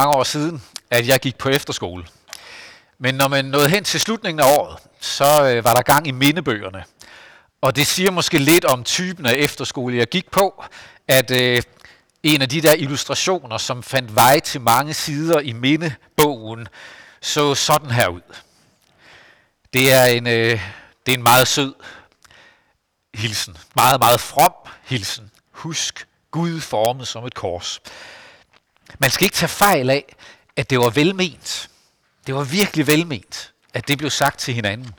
mange år siden, at jeg gik på efterskole. Men når man nåede hen til slutningen af året, så øh, var der gang i mindebøgerne. Og det siger måske lidt om typen af efterskole, jeg gik på, at øh, en af de der illustrationer, som fandt vej til mange sider i mindebogen, så sådan her ud. Det er en, øh, det er en meget sød hilsen. Meget, meget from hilsen. Husk Gud formet som et kors. Man skal ikke tage fejl af, at det var velment. Det var virkelig velment, at det blev sagt til hinanden.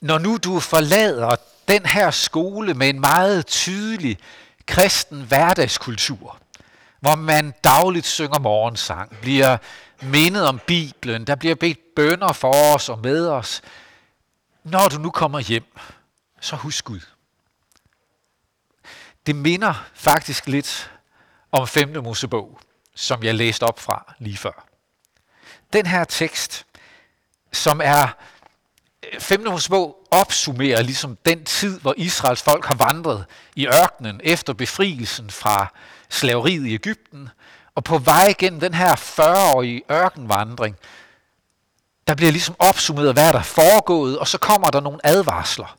Når nu du forlader den her skole med en meget tydelig kristen hverdagskultur, hvor man dagligt synger morgensang, bliver mindet om Bibelen, der bliver bedt bønder for os og med os. Når du nu kommer hjem, så husk Gud. Det minder faktisk lidt om 5. Mosebog, som jeg læste op fra lige før. Den her tekst, som er øh, 5. Mosebog opsummerer ligesom den tid, hvor Israels folk har vandret i ørkenen efter befrielsen fra slaveriet i Ægypten, og på vej gennem den her 40-årige ørkenvandring, der bliver ligesom opsummeret, hvad der er foregået, og så kommer der nogle advarsler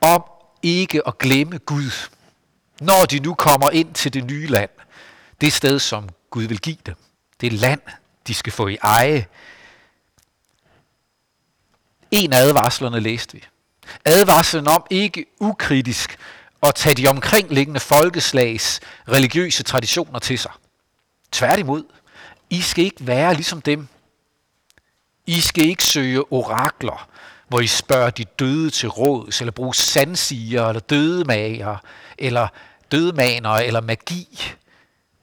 om ikke at glemme Gud, når de nu kommer ind til det nye land. Det sted, som Gud vil give dem. Det land, de skal få i eje. En af advarslerne læste vi. Advarslen om ikke ukritisk at tage de omkringliggende folkeslags religiøse traditioner til sig. Tværtimod, I skal ikke være ligesom dem. I skal ikke søge orakler, hvor I spørger de døde til råds, eller bruge sandsiger, eller dødemager, eller dødemaner, eller magi.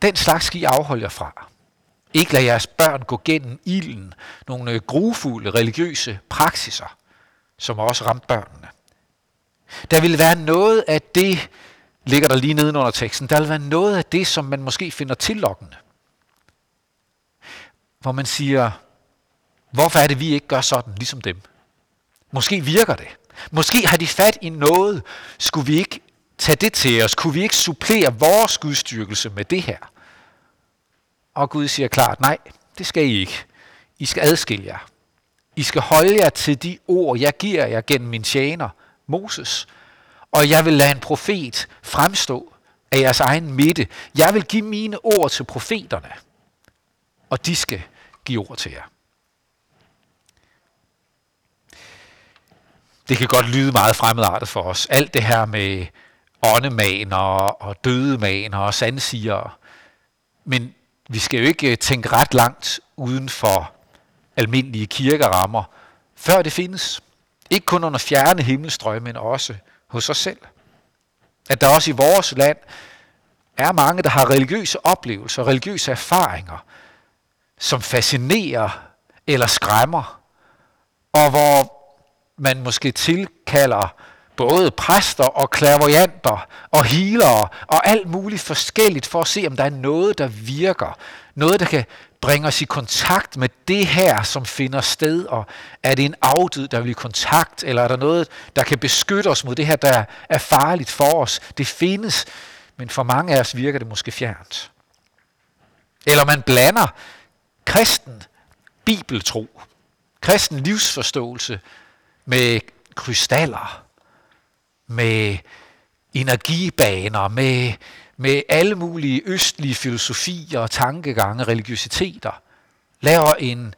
Den slags skal I afholde jer fra. Ikke lad jeres børn gå gennem ilden, nogle øh, grufulde religiøse praksiser, som også ramt børnene. Der vil være noget af det, ligger der lige nedenunder teksten, der vil være noget af det, som man måske finder tillokkende. Hvor man siger, hvorfor er det, vi ikke gør sådan, ligesom dem? Måske virker det. Måske har de fat i noget. Skulle vi ikke tage det til os? Kunne vi ikke supplere vores gudstyrkelse med det her? Og Gud siger klart, nej, det skal I ikke. I skal adskille jer. I skal holde jer til de ord, jeg giver jer gennem min tjener, Moses. Og jeg vil lade en profet fremstå af jeres egen midte. Jeg vil give mine ord til profeterne, og de skal give ord til jer. Det kan godt lyde meget fremmedartet for os. Alt det her med åndemaner og dødemaner og sandsigere. Men vi skal jo ikke øh, tænke ret langt uden for almindelige kirkerammer, før det findes. Ikke kun under fjerne himmelstrøm, men også hos os selv. At der også i vores land er mange, der har religiøse oplevelser, religiøse erfaringer, som fascinerer eller skræmmer, og hvor man måske tilkalder både præster og klaverianter og healere og alt muligt forskelligt for at se, om der er noget, der virker. Noget, der kan bringe os i kontakt med det her, som finder sted, og er det en afdød, der vil i kontakt, eller er der noget, der kan beskytte os mod det her, der er farligt for os. Det findes, men for mange af os virker det måske fjernt. Eller man blander kristen bibeltro, kristen livsforståelse med krystaller, med energibaner, med, med alle mulige østlige filosofier, tankegange, religiøsiteter. Laver en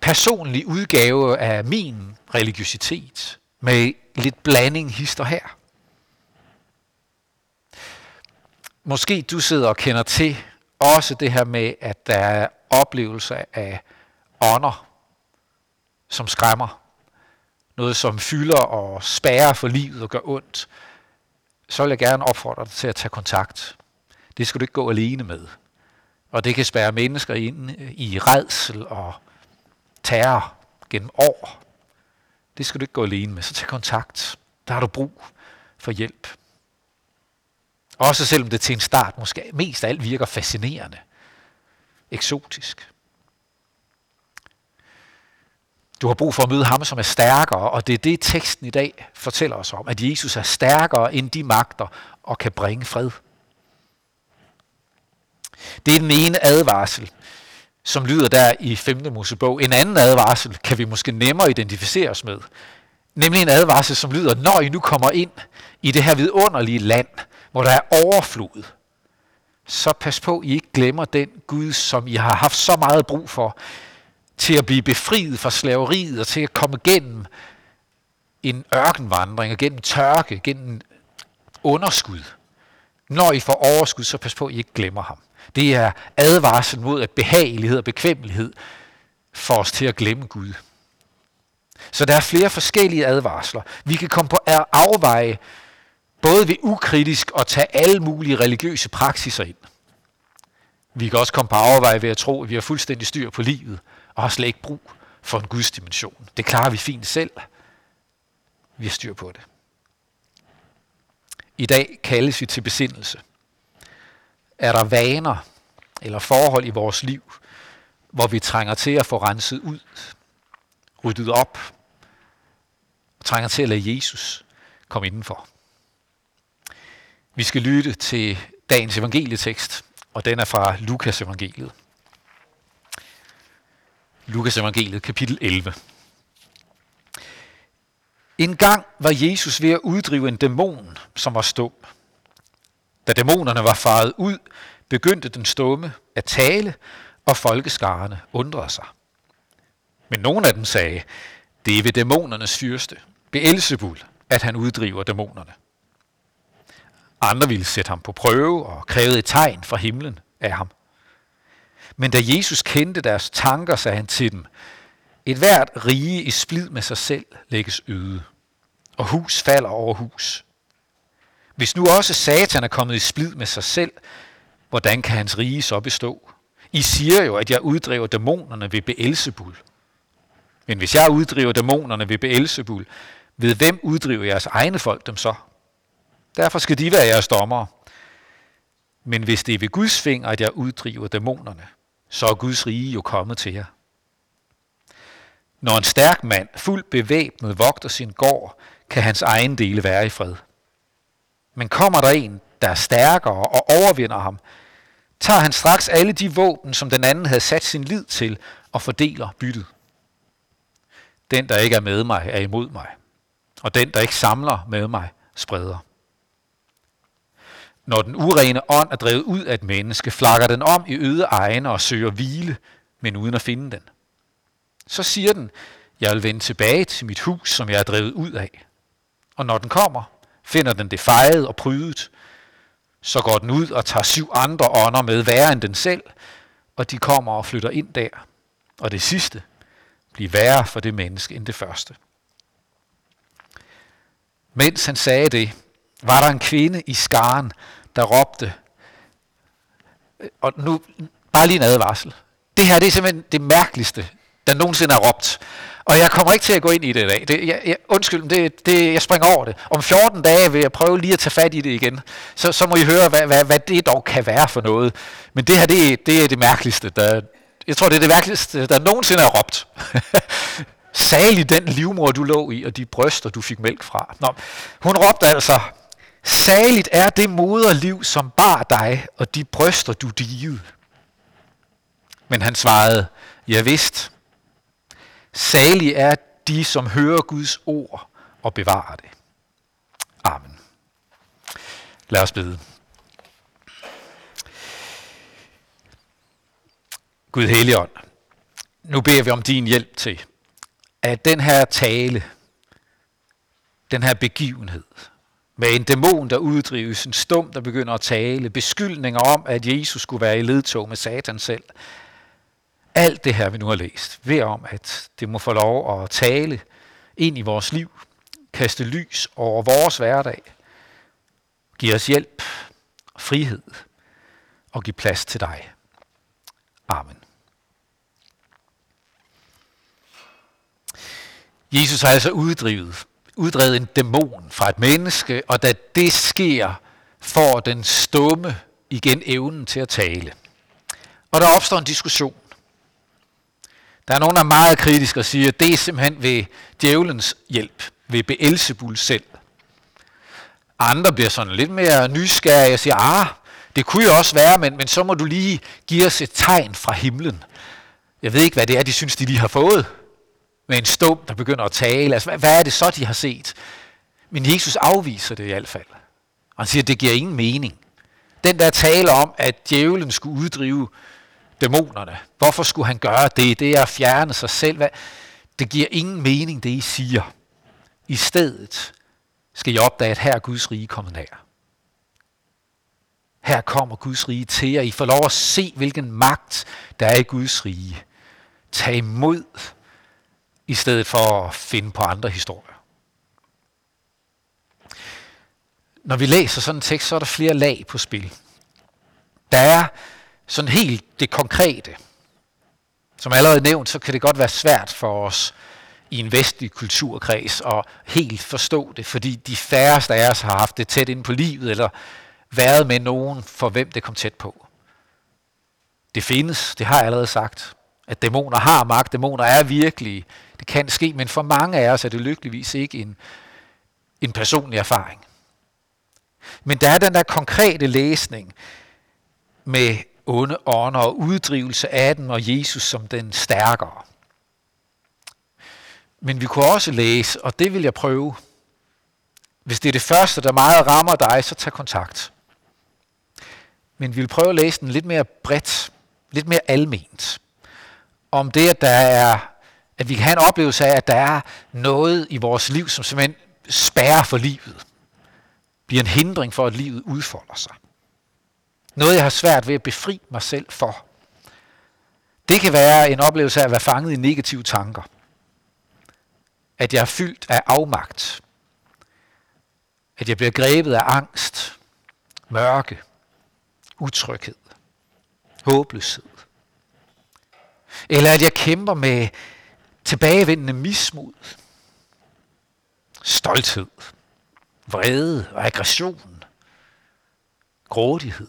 personlig udgave af min religiøsitet med lidt blanding hister her. Måske du sidder og kender til også det her med, at der er oplevelser af ånder, som skræmmer noget, som fylder og spærrer for livet og gør ondt, så vil jeg gerne opfordre dig til at tage kontakt. Det skal du ikke gå alene med. Og det kan spærre mennesker ind i redsel og terror gennem år. Det skal du ikke gå alene med. Så tag kontakt. Der har du brug for hjælp. Også selvom det til en start måske mest af alt virker fascinerende. Eksotisk. Du har brug for at møde ham, som er stærkere, og det er det, teksten i dag fortæller os om, at Jesus er stærkere end de magter og kan bringe fred. Det er den ene advarsel, som lyder der i 5. Mosebog. En anden advarsel kan vi måske nemmere identificere os med. Nemlig en advarsel, som lyder, når I nu kommer ind i det her vidunderlige land, hvor der er overflod, så pas på, I ikke glemmer den Gud, som I har haft så meget brug for, til at blive befriet fra slaveriet og til at komme gennem en ørkenvandring og gennem tørke, gennem underskud. Når I får overskud, så pas på, at I ikke glemmer ham. Det er advarsel mod, at behagelighed og bekvemmelighed får os til at glemme Gud. Så der er flere forskellige advarsler. Vi kan komme på afveje, både ved ukritisk at tage alle mulige religiøse praksiser ind. Vi kan også komme på afveje ved at tro, at vi har fuldstændig styr på livet, og har slet ikke brug for en Guds dimension. Det klarer vi fint selv. Vi har styr på det. I dag kaldes vi til besindelse. Er der vaner eller forhold i vores liv, hvor vi trænger til at få renset ud, ryddet op, trænger til at lade Jesus komme indenfor. Vi skal lytte til dagens evangelietekst, og den er fra Lukas evangeliet. Lukas evangeliet, kapitel 11. En gang var Jesus ved at uddrive en dæmon, som var stum. Da dæmonerne var faret ud, begyndte den stumme at tale, og folkeskarerne undrede sig. Men nogle af dem sagde, det er ved dæmonernes fyrste, Beelzebul, at han uddriver dæmonerne. Andre ville sætte ham på prøve og krævede et tegn fra himlen af ham. Men da Jesus kendte deres tanker, sagde han til dem, et hvert rige i splid med sig selv lægges øde, og hus falder over hus. Hvis nu også Satan er kommet i splid med sig selv, hvordan kan hans rige så bestå? I siger jo, at jeg uddriver dæmonerne ved Beelzebul. Men hvis jeg uddriver dæmonerne ved Beelzebul, ved hvem uddriver jeres egne folk dem så? Derfor skal de være jeres dommere. Men hvis det er ved Guds finger, at jeg uddriver dæmonerne, så er Guds rige jo kommet til jer. Når en stærk mand, fuldt bevæbnet, vogter sin gård, kan hans egen dele være i fred. Men kommer der en, der er stærkere og overvinder ham, tager han straks alle de våben, som den anden havde sat sin lid til, og fordeler byttet. Den, der ikke er med mig, er imod mig, og den, der ikke samler med mig, spreder. Når den urene ånd er drevet ud af et menneske, flakker den om i øde egne og søger hvile, men uden at finde den. Så siger den, jeg vil vende tilbage til mit hus, som jeg er drevet ud af. Og når den kommer, finder den det fejet og prydet. Så går den ud og tager syv andre ånder med værre end den selv, og de kommer og flytter ind der. Og det sidste bliver værre for det menneske end det første. Mens han sagde det, var der en kvinde i skaren, der råbte, og nu bare lige en advarsel. Det her det er simpelthen det mærkeligste, der nogensinde er råbt. Og jeg kommer ikke til at gå ind i det i dag. Det, jeg, jeg, undskyld, det, det, jeg springer over det. Om 14 dage vil jeg prøve lige at tage fat i det igen. Så, så må I høre, hvad, hvad, hvad det dog kan være for noget. Men det her, det, det er det mærkeligste. Der, jeg tror, det er det mærkeligste, der nogensinde er råbt. Salig den livmor, du lå i, og de bryster, du fik mælk fra. Nå, hun råbte altså, Saligt er det moderliv, som bar dig, og de bryster, du digede. Men han svarede, ja vidst. Salig er de, som hører Guds ord og bevarer det. Amen. Lad os bede. Gud Helligånd, nu beder vi om din hjælp til, at den her tale, den her begivenhed, med en dæmon, der uddrives, en stum, der begynder at tale, beskyldninger om, at Jesus skulle være i ledtog med Satan selv. Alt det her, vi nu har læst, ved om, at det må få lov at tale ind i vores liv, kaste lys over vores hverdag, give os hjælp, frihed og give plads til dig. Amen. Jesus har altså uddrivet uddrevet en dæmon fra et menneske, og da det sker, får den stumme igen evnen til at tale. Og der opstår en diskussion. Der er nogen, der er meget kritiske og siger, at det er simpelthen ved djævelens hjælp, ved Beelzebul selv. Andre bliver sådan lidt mere nysgerrige og siger, ah, Det kunne jo også være, men, men så må du lige give os et tegn fra himlen. Jeg ved ikke, hvad det er, de synes, de lige har fået. Med en stum, der begynder at tale. Altså, hvad, hvad er det så, de har set? Men Jesus afviser det i hvert fald. Og han siger, at det giver ingen mening. Den der taler om, at djævlen skulle uddrive dæmonerne. Hvorfor skulle han gøre det? Det er at fjerne sig selv. Det giver ingen mening, det I siger. I stedet skal I opdage, at her er Guds rige kommet nær. Her kommer Guds rige til jer. I får lov at se, hvilken magt der er i Guds rige. Tag imod, i stedet for at finde på andre historier. Når vi læser sådan en tekst, så er der flere lag på spil. Der er sådan helt det konkrete. Som allerede nævnt, så kan det godt være svært for os i en vestlig kulturkreds at helt forstå det, fordi de færreste af os har haft det tæt ind på livet, eller været med nogen, for hvem det kom tæt på. Det findes, det har jeg allerede sagt, at dæmoner har magt, dæmoner er virkelige, det kan ske, men for mange af os er det lykkeligvis ikke en, en personlig erfaring. Men der er den der konkrete læsning med onde ånder og uddrivelse af dem og Jesus som den stærkere. Men vi kunne også læse, og det vil jeg prøve. Hvis det er det første, der meget rammer dig, så tag kontakt. Men vi vil prøve at læse den lidt mere bredt, lidt mere alment. Om det, at der er, at vi kan have en oplevelse af, at der er noget i vores liv, som simpelthen spærrer for livet. Bliver en hindring for, at livet udfolder sig. Noget, jeg har svært ved at befri mig selv for. Det kan være en oplevelse af at være fanget i negative tanker. At jeg er fyldt af afmagt. At jeg bliver grebet af angst, mørke, utryghed, håbløshed. Eller at jeg kæmper med tilbagevendende mismod, stolthed, vrede og aggression, grådighed.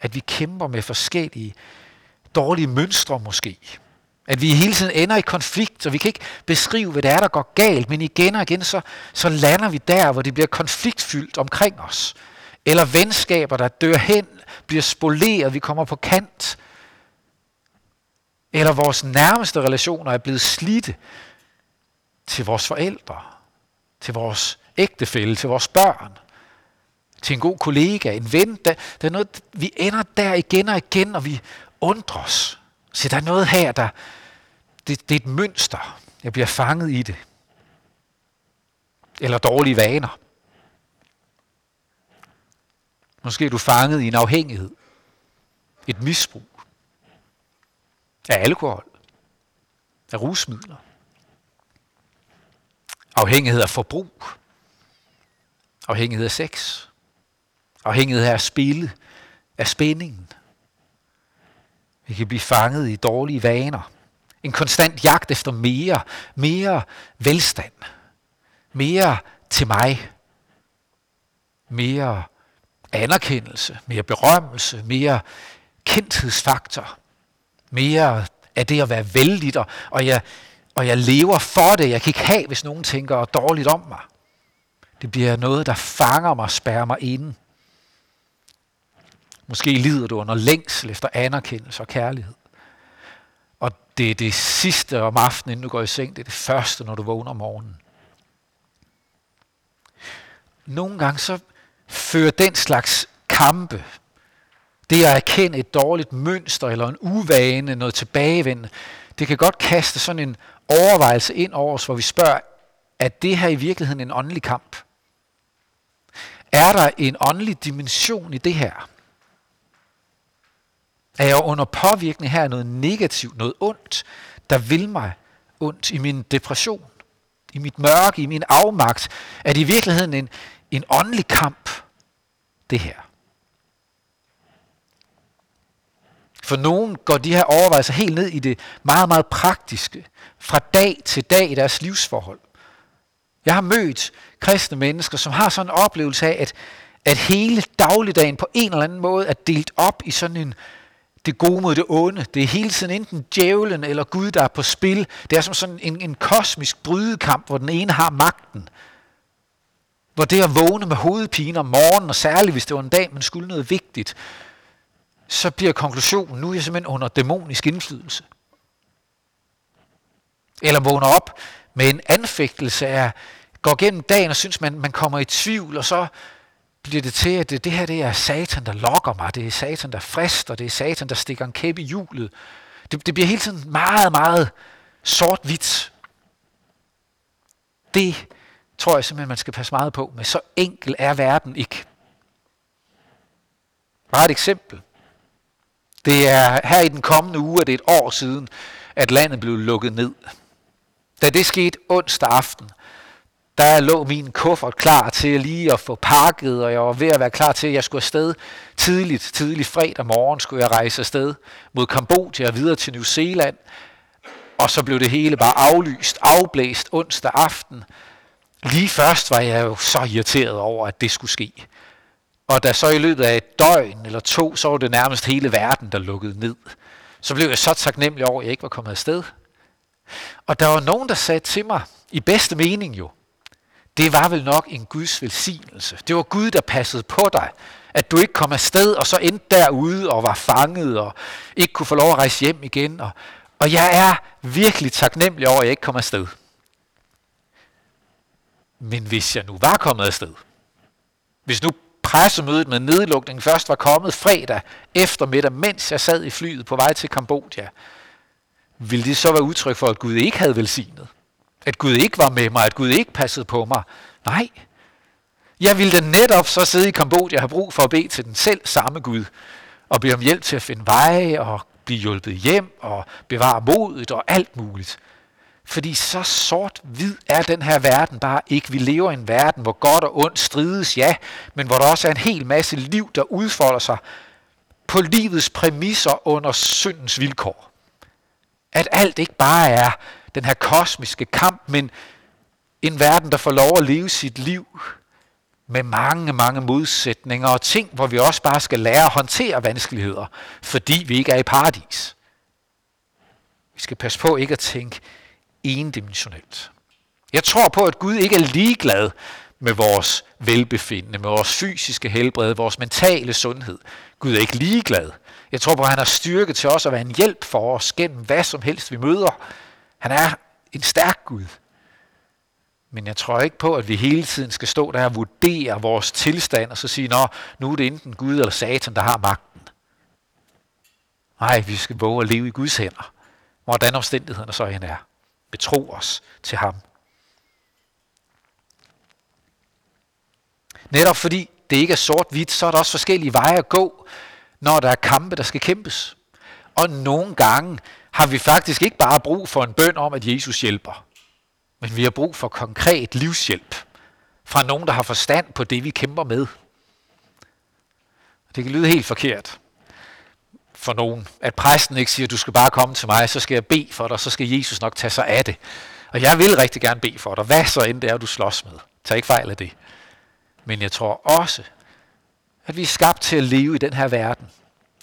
At vi kæmper med forskellige dårlige mønstre måske. At vi hele tiden ender i konflikt, og vi kan ikke beskrive, hvad det er, der går galt, men igen og igen, så, så lander vi der, hvor det bliver konfliktfyldt omkring os. Eller venskaber, der dør hen, bliver spoleret, vi kommer på kant. Eller vores nærmeste relationer er blevet slidte til vores forældre, til vores ægtefælle, til vores børn, til en god kollega, en ven. Der, der er noget, vi ender der igen og igen, og vi undrer os. Så der er noget her, der det, det er et mønster. Jeg bliver fanget i det. Eller dårlige vaner. Måske er du fanget i en afhængighed. Et misbrug. Af alkohol. Af rusmidler. Afhængighed af forbrug. Afhængighed af sex. Afhængighed af spille. Af spændingen. Vi kan blive fanget i dårlige vaner. En konstant jagt efter mere. Mere velstand. Mere til mig. Mere anerkendelse, mere berømmelse, mere kendthedsfaktor, mere af det at være vældig, og, og, jeg, og jeg lever for det. Jeg kan ikke have, hvis nogen tænker dårligt om mig. Det bliver noget, der fanger mig, spærrer mig inde. Måske lider du under længsel efter anerkendelse og kærlighed. Og det er det sidste om aftenen, inden du går i seng. Det er det første, når du vågner om morgenen. Nogle gange så fører den slags kampe, det at erkende et dårligt mønster eller en uvane, noget tilbagevendende, det kan godt kaste sådan en overvejelse ind over os, hvor vi spørger, er det her i virkeligheden en åndelig kamp? Er der en åndelig dimension i det her? Er jeg under påvirkning her af noget negativt, noget ondt, der vil mig ondt i min depression, i mit mørke, i min afmagt? Er det i virkeligheden en, en åndelig kamp, det her. For nogen går de her overvejelser helt ned i det meget, meget praktiske, fra dag til dag i deres livsforhold. Jeg har mødt kristne mennesker, som har sådan en oplevelse af, at, at hele dagligdagen på en eller anden måde er delt op i sådan en det gode mod det onde. Det er hele tiden enten djævlen eller Gud, der er på spil. Det er som sådan en, en kosmisk brydekamp, hvor den ene har magten, Hvor det at vågne med hovedpine om morgenen, og særligt hvis det var en dag, man skulle noget vigtigt, så bliver konklusionen, nu er jeg simpelthen under dæmonisk indflydelse. Eller vågner op med en anfægtelse af, går gennem dagen og synes, man, man kommer i tvivl, og så bliver det til, at det, det her det er satan, der lokker mig, det er satan, der frister, det er satan, der stikker en kæppe i hjulet. Det, det bliver hele tiden meget, meget sort-hvidt. Det tror jeg simpelthen, man skal passe meget på men Så enkel er verden ikke. Bare et eksempel. Det er her i den kommende uge, at det er et år siden, at landet blev lukket ned. Da det skete onsdag aften, der lå min kuffert klar til lige at få pakket, og jeg var ved at være klar til, at jeg skulle afsted tidligt, tidligt fredag morgen, skulle jeg rejse afsted mod Kambodja og videre til New Zealand. Og så blev det hele bare aflyst, afblæst onsdag aften. Lige først var jeg jo så irriteret over, at det skulle ske. Og da så i løbet af et døgn eller to, så var det nærmest hele verden, der lukkede ned. Så blev jeg så taknemmelig over, at jeg ikke var kommet afsted. Og der var nogen, der sagde til mig, i bedste mening jo, det var vel nok en Guds velsignelse. Det var Gud, der passede på dig. At du ikke kom afsted, og så endte derude og var fanget, og ikke kunne få lov at rejse hjem igen. Og, og jeg er virkelig taknemmelig over, at jeg ikke kom afsted. Men hvis jeg nu var kommet afsted, hvis nu pressemødet med nedlukningen først var kommet fredag eftermiddag, mens jeg sad i flyet på vej til Kambodja, ville det så være udtryk for, at Gud ikke havde velsignet? At Gud ikke var med mig, at Gud ikke passede på mig? Nej. Jeg ville da netop så sidde i Kambodja og have brug for at bede til den selv samme Gud, og bede om hjælp til at finde veje og blive hjulpet hjem og bevare modet og alt muligt. Fordi så sort-hvid er den her verden bare ikke. Vi lever i en verden, hvor godt og ondt strides, ja, men hvor der også er en hel masse liv, der udfolder sig på livets præmisser under syndens vilkår. At alt ikke bare er den her kosmiske kamp, men en verden, der får lov at leve sit liv med mange, mange modsætninger og ting, hvor vi også bare skal lære at håndtere vanskeligheder, fordi vi ikke er i paradis. Vi skal passe på ikke at tænke endimensionelt. Jeg tror på, at Gud ikke er ligeglad med vores velbefindende, med vores fysiske helbred, vores mentale sundhed. Gud er ikke ligeglad. Jeg tror på, at han har styrke til os at være en hjælp for os gennem hvad som helst vi møder. Han er en stærk Gud. Men jeg tror ikke på, at vi hele tiden skal stå der og vurdere vores tilstand og så sige, Nå, nu er det enten Gud eller Satan, der har magten. Nej, vi skal våge at leve i Guds hænder, hvordan omstændighederne så end er betro os til ham. Netop fordi det ikke er sort-hvidt, så er der også forskellige veje at gå, når der er kampe, der skal kæmpes. Og nogle gange har vi faktisk ikke bare brug for en bøn om, at Jesus hjælper, men vi har brug for konkret livshjælp fra nogen, der har forstand på det, vi kæmper med. Det kan lyde helt forkert, for nogen, at præsten ikke siger, du skal bare komme til mig, så skal jeg bede for dig, så skal Jesus nok tage sig af det. Og jeg vil rigtig gerne bede for dig, hvad så end det er, du slås med. Tag ikke fejl af det. Men jeg tror også, at vi er skabt til at leve i den her verden.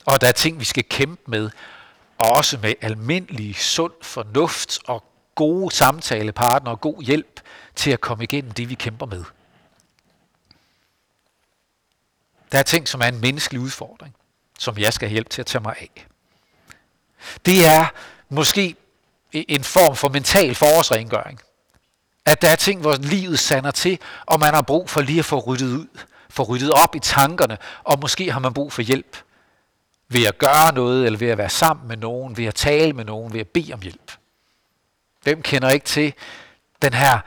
Og der er ting, vi skal kæmpe med, også med almindelig sund fornuft og gode samtalepartner og god hjælp til at komme igennem det, vi kæmper med. Der er ting, som er en menneskelig udfordring som jeg skal hjælpe til at tage mig af. Det er måske en form for mental forårsrengøring. At der er ting, hvor livet sander til, og man har brug for lige at få ryddet ud, få ryddet op i tankerne, og måske har man brug for hjælp ved at gøre noget, eller ved at være sammen med nogen, ved at tale med nogen, ved at bede om hjælp. Hvem kender ikke til den her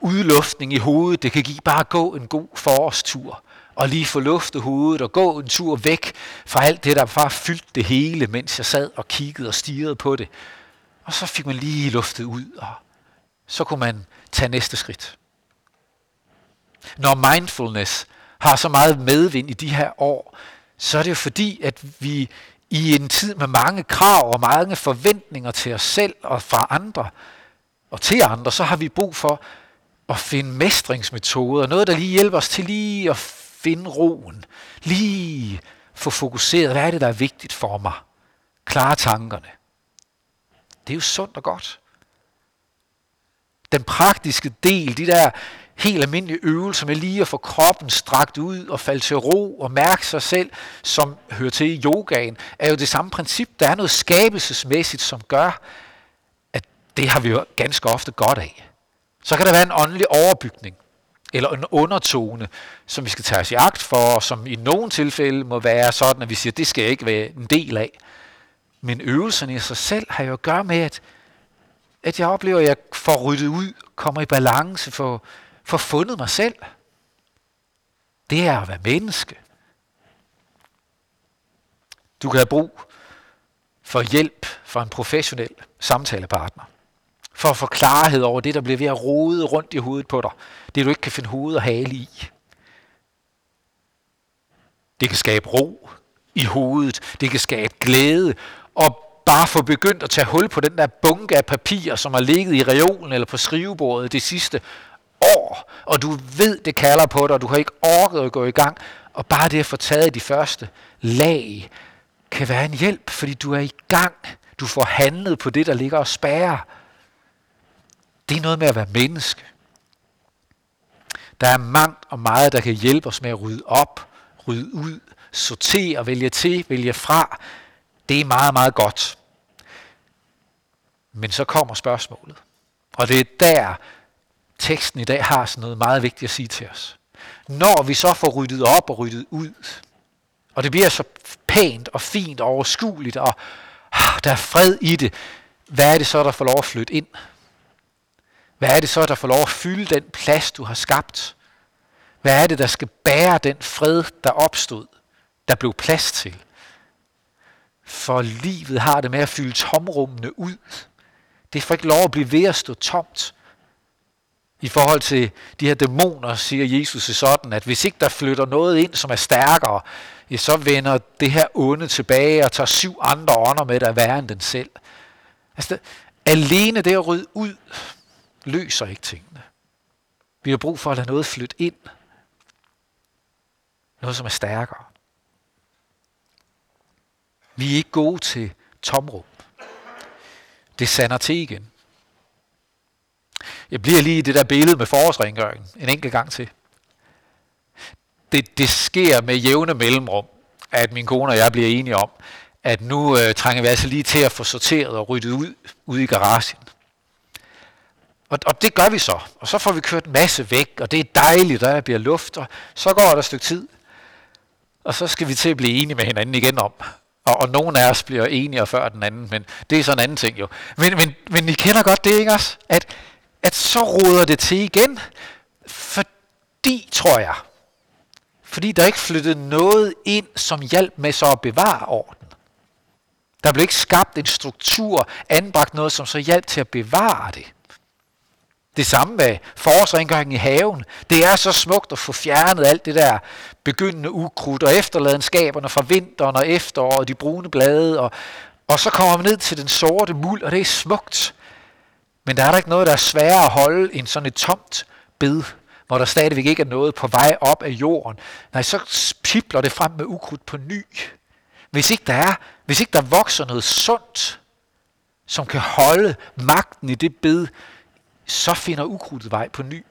udluftning i hovedet? Det kan give bare at gå en god forårstur og lige få luftet hovedet og gå en tur væk fra alt det, der bare fyldte det hele, mens jeg sad og kiggede og stirrede på det. Og så fik man lige luftet ud, og så kunne man tage næste skridt. Når mindfulness har så meget medvind i de her år, så er det jo fordi, at vi i en tid med mange krav og mange forventninger til os selv og fra andre, og til andre, så har vi brug for at finde mestringsmetoder, noget der lige hjælper os til lige at finde roen, lige få fokuseret, hvad er det, der er vigtigt for mig? Klare tankerne. Det er jo sundt og godt. Den praktiske del, de der helt almindelige øvelser med lige at få kroppen strakt ud og falde til ro og mærke sig selv, som hører til i yogaen, er jo det samme princip. Der er noget skabelsesmæssigt, som gør, at det har vi jo ganske ofte godt af. Så kan der være en åndelig overbygning, eller en undertone, som vi skal tage os i agt for, og som i nogle tilfælde må være sådan, at vi siger, at det skal jeg ikke være en del af. Men øvelserne i sig selv har jo at gøre med, at, at jeg oplever, at jeg får ryddet ud, kommer i balance, får, får fundet mig selv. Det er at være menneske. Du kan have brug for hjælp fra en professionel samtalepartner. For at få klarhed over det, der bliver ved at rode rundt i hovedet på dig. Det, du ikke kan finde hoved og hale i. Det kan skabe ro i hovedet. Det kan skabe glæde. Og bare få begyndt at tage hul på den der bunke af papir, som har ligget i reolen eller på skrivebordet det sidste år. Og du ved, det kalder på dig, og du har ikke orket at gå i gang. Og bare det at få taget de første lag, kan være en hjælp, fordi du er i gang. Du får handlet på det, der ligger og spærrer. Det er noget med at være menneske. Der er mangt og meget, der kan hjælpe os med at rydde op, rydde ud, sortere, vælge til, vælge fra. Det er meget, meget godt. Men så kommer spørgsmålet. Og det er der, teksten i dag har sådan noget meget vigtigt at sige til os. Når vi så får ryddet op og ryddet ud, og det bliver så pænt og fint og overskueligt, og ah, der er fred i det, hvad er det så, der får lov at flytte ind? Hvad er det så, der får lov at fylde den plads, du har skabt? Hvad er det, der skal bære den fred, der opstod, der blev plads til? For livet har det med at fylde tomrummene ud. Det får ikke lov at blive ved at stå tomt. I forhold til de her dæmoner, siger Jesus sådan, at hvis ikke der flytter noget ind, som er stærkere, ja, så vender det her onde tilbage og tager syv andre ånder med, der er værre end den selv. Altså, alene det at rydde ud, løser ikke tingene. Vi har brug for at lade noget flytte ind. Noget, som er stærkere. Vi er ikke gode til tomrum. Det sander til igen. Jeg bliver lige i det der billede med forårsrengøringen en enkelt gang til. Det, det sker med jævne mellemrum, at min kone og jeg bliver enige om, at nu øh, trænger vi altså lige til at få sorteret og ryddet ud ude i garagen. Og, og det gør vi så. Og så får vi kørt en masse væk, og det er dejligt, der bliver luft, og så går der et stykke tid. Og så skal vi til at blive enige med hinanden igen om. Og, og nogen af os bliver enige før den anden, men det er sådan en anden ting jo. Men, men, men I kender godt det, ikke også? At, at så råder det til igen, fordi, tror jeg, fordi der ikke flyttede noget ind, som hjalp med så at bevare orden. Der blev ikke skabt en struktur, anbragt noget, som så hjalp til at bevare det. Det samme med forårsrengøringen i haven. Det er så smukt at få fjernet alt det der begyndende ukrudt og efterladenskaberne fra vinteren og efteråret og de brune blade. Og, og så kommer man ned til den sorte muld, og det er smukt. Men der er der ikke noget, der er sværere at holde end sådan et tomt bed, hvor der stadigvæk ikke er noget på vej op af jorden. Nej, så pipler det frem med ukrudt på ny. Hvis ikke der er, hvis ikke der vokser noget sundt, som kan holde magten i det bed, så finder ukrudtet vej på ny.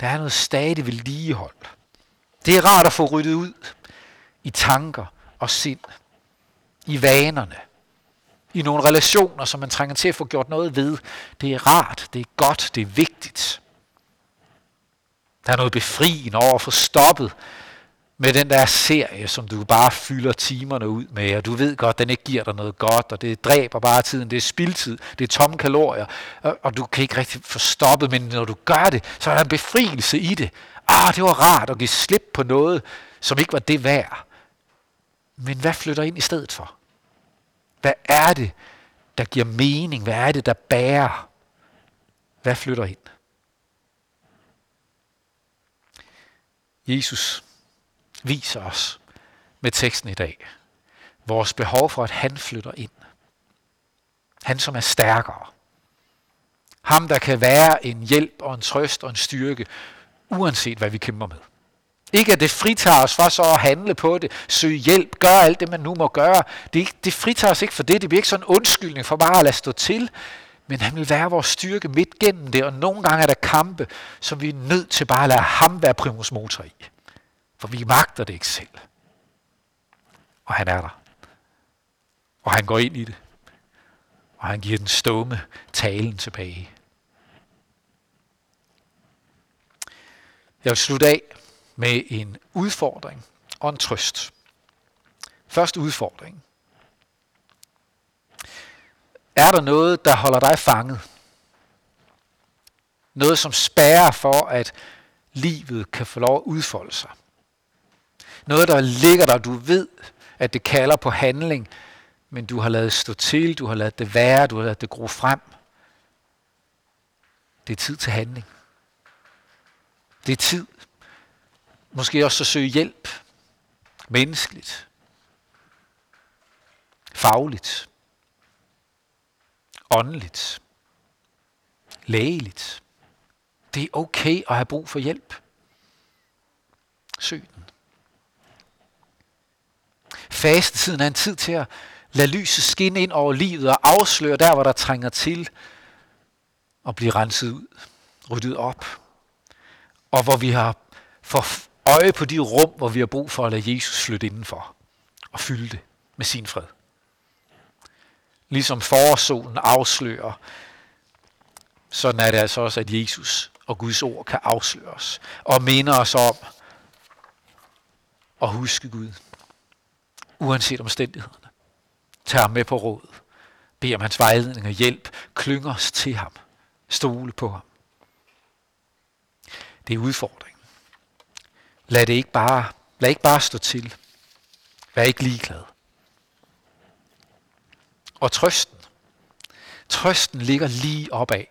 Der er noget stadig vedligehold. Det er rart at få ryddet ud i tanker og sind, i vanerne, i nogle relationer, som man trænger til at få gjort noget ved. Det er rart, det er godt, det er vigtigt. Der er noget befriende over at få stoppet med den der serie, som du bare fylder timerne ud med, og du ved godt, den ikke giver dig noget godt, og det dræber bare tiden, det er spildtid, det er tomme kalorier, og, og du kan ikke rigtig få stoppet, men når du gør det, så er der en befrielse i det. Ah, det var rart at give slip på noget, som ikke var det værd. Men hvad flytter ind i stedet for? Hvad er det, der giver mening? Hvad er det, der bærer? Hvad flytter ind? Jesus viser os med teksten i dag vores behov for, at han flytter ind. Han, som er stærkere. Ham, der kan være en hjælp og en trøst og en styrke, uanset hvad vi kæmper med. Ikke at det fritager os fra så at handle på det, søge hjælp, gøre alt det, man nu må gøre. Det, det fritager os ikke for det. Det bliver ikke sådan en undskyldning for bare at lade stå til. Men han vil være vores styrke midt gennem det, og nogle gange er der kampe, som vi er nødt til bare at lade ham være primus motor i. For vi magter det ikke selv. Og han er der. Og han går ind i det. Og han giver den stumme talen tilbage. Jeg vil slutte af med en udfordring og en trøst. Først udfordring. Er der noget, der holder dig fanget? Noget, som spærrer for, at livet kan få lov at udfolde sig. Noget, der ligger der, du ved, at det kalder på handling, men du har lavet stå til, du har lavet det være, du har lavet det gro frem. Det er tid til handling. Det er tid. Måske også at søge hjælp. Menneskeligt. Fagligt. Åndeligt. Lægeligt. Det er okay at have brug for hjælp. Søg den. Fastetiden er en tid til at lade lyset skinne ind over livet og afsløre der, hvor der trænger til at blive renset ud, ryddet op. Og hvor vi har for øje på de rum, hvor vi har brug for at lade Jesus flytte indenfor og fylde det med sin fred. Ligesom forårssolen afslører, sådan er det altså også, at Jesus og Guds ord kan afsløre os og minde os om at huske Gud, uanset omstændighederne. Tag ham med på råd. Bed om hans vejledning og hjælp. Klyng os til ham. Stole på ham. Det er udfordringen. Lad det ikke bare, lad ikke bare stå til. Vær ikke ligeglad. Og trøsten. Trøsten ligger lige opad.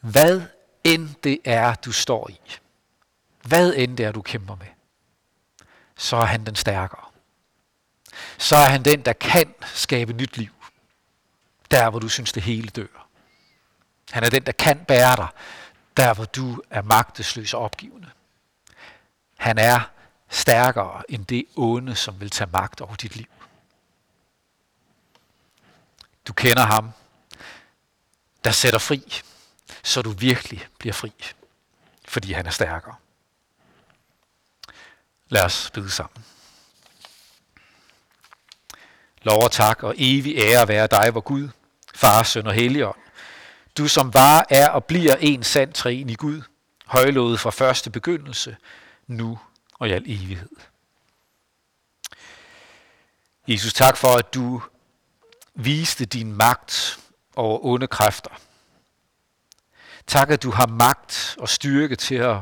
Hvad end det er, du står i. Hvad end det er, du kæmper med. Så er han den stærkere. Så er han den, der kan skabe nyt liv. Der, hvor du synes, det hele dør. Han er den, der kan bære dig, der hvor du er magtesløs og opgivende. Han er stærkere end det onde, som vil tage magt over dit liv. Du kender ham, der sætter fri, så du virkelig bliver fri, fordi han er stærkere. Lad os bide sammen. Lov og tak og evig ære være dig, hvor Gud, Far, Søn og Helligånd. Du som var, er og bliver en sand træen i Gud, højlovet fra første begyndelse, nu og i al evighed. Jesus, tak for, at du viste din magt over onde kræfter. Tak, at du har magt og styrke til at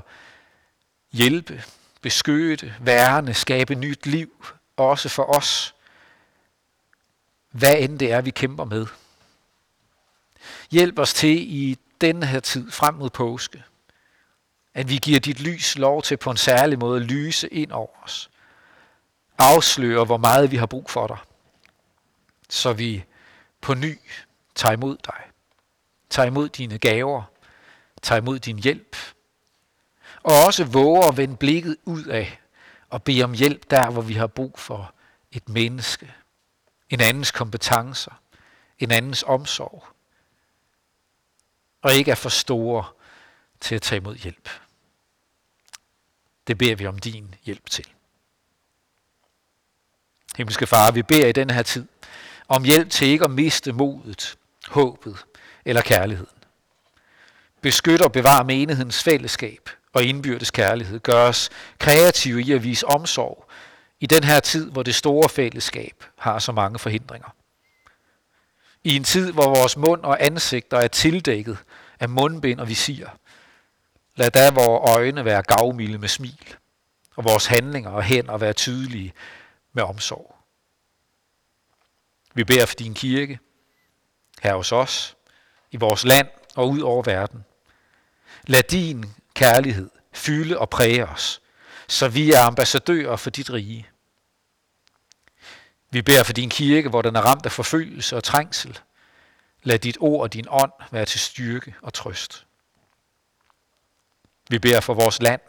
hjælpe, beskytte, værne, skabe nyt liv, også for os. Hvad end det er, vi kæmper med. Hjælp os til i denne her tid frem mod påske, at vi giver dit lys lov til på en særlig måde at lyse ind over os. Afsløre, hvor meget vi har brug for dig, så vi på ny tager imod dig. Tager imod dine gaver, tager imod din hjælp, og også våger at vende blikket ud af og bede om hjælp der, hvor vi har brug for et menneske, en andens kompetencer, en andens omsorg, og ikke er for store til at tage imod hjælp. Det beder vi om din hjælp til. Himmelske Far, vi beder i denne her tid om hjælp til ikke at miste modet, håbet eller kærligheden. Beskyt og bevar menighedens fællesskab og indbyrdes kærlighed. Gør os kreative i at vise omsorg i den her tid, hvor det store fællesskab har så mange forhindringer. I en tid, hvor vores mund og ansigter er tildækket af mundbind og visir. Lad da vores øjne være gavmilde med smil, og vores handlinger og hænder være tydelige med omsorg. Vi beder for din kirke, her hos os, i vores land og ud over verden. Lad din kærlighed fylde og præge os, så vi er ambassadører for dit rige. Vi beder for din kirke, hvor den er ramt af forfølgelse og trængsel. Lad dit ord og din ånd være til styrke og trøst. Vi beder for vores land.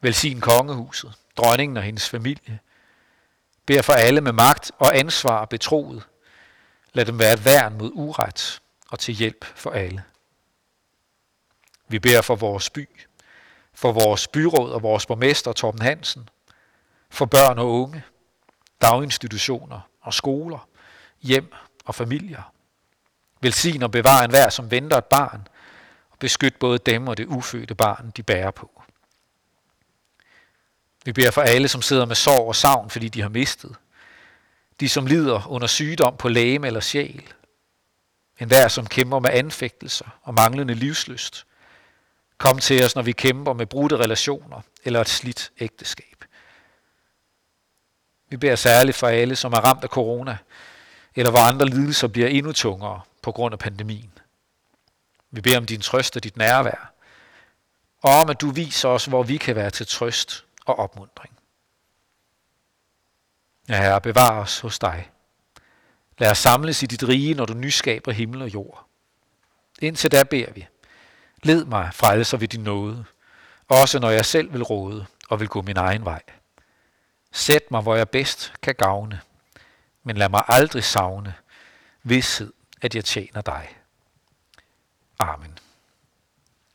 Velsign kongehuset, dronningen og hendes familie. Beder for alle med magt og ansvar betroet. Lad dem være et værn mod uret og til hjælp for alle. Vi beder for vores by, for vores byråd og vores borgmester Torben Hansen, for børn og unge, daginstitutioner og skoler, hjem og familier. Velsign og bevar enhver, som venter et barn, og beskyt både dem og det ufødte barn, de bærer på. Vi beder for alle, som sidder med sorg og savn, fordi de har mistet. De, som lider under sygdom på læge eller sjæl. En hver, som kæmper med anfægtelser og manglende livsløst. Kom til os, når vi kæmper med brudte relationer eller et slidt ægteskab. Vi beder særligt for alle, som er ramt af corona, eller hvor andre lidelser bliver endnu tungere på grund af pandemien. Vi beder om din trøst og dit nærvær, og om at du viser os, hvor vi kan være til trøst og opmundring. Ja, Herre, bevar os hos dig. Lad os samles i dit rige, når du nyskaber himmel og jord. Indtil da beder vi. Led mig frelser ved din nåde, også når jeg selv vil råde og vil gå min egen vej. Sæt mig, hvor jeg bedst kan gavne, men lad mig aldrig savne vidshed, at jeg tjener dig. Amen.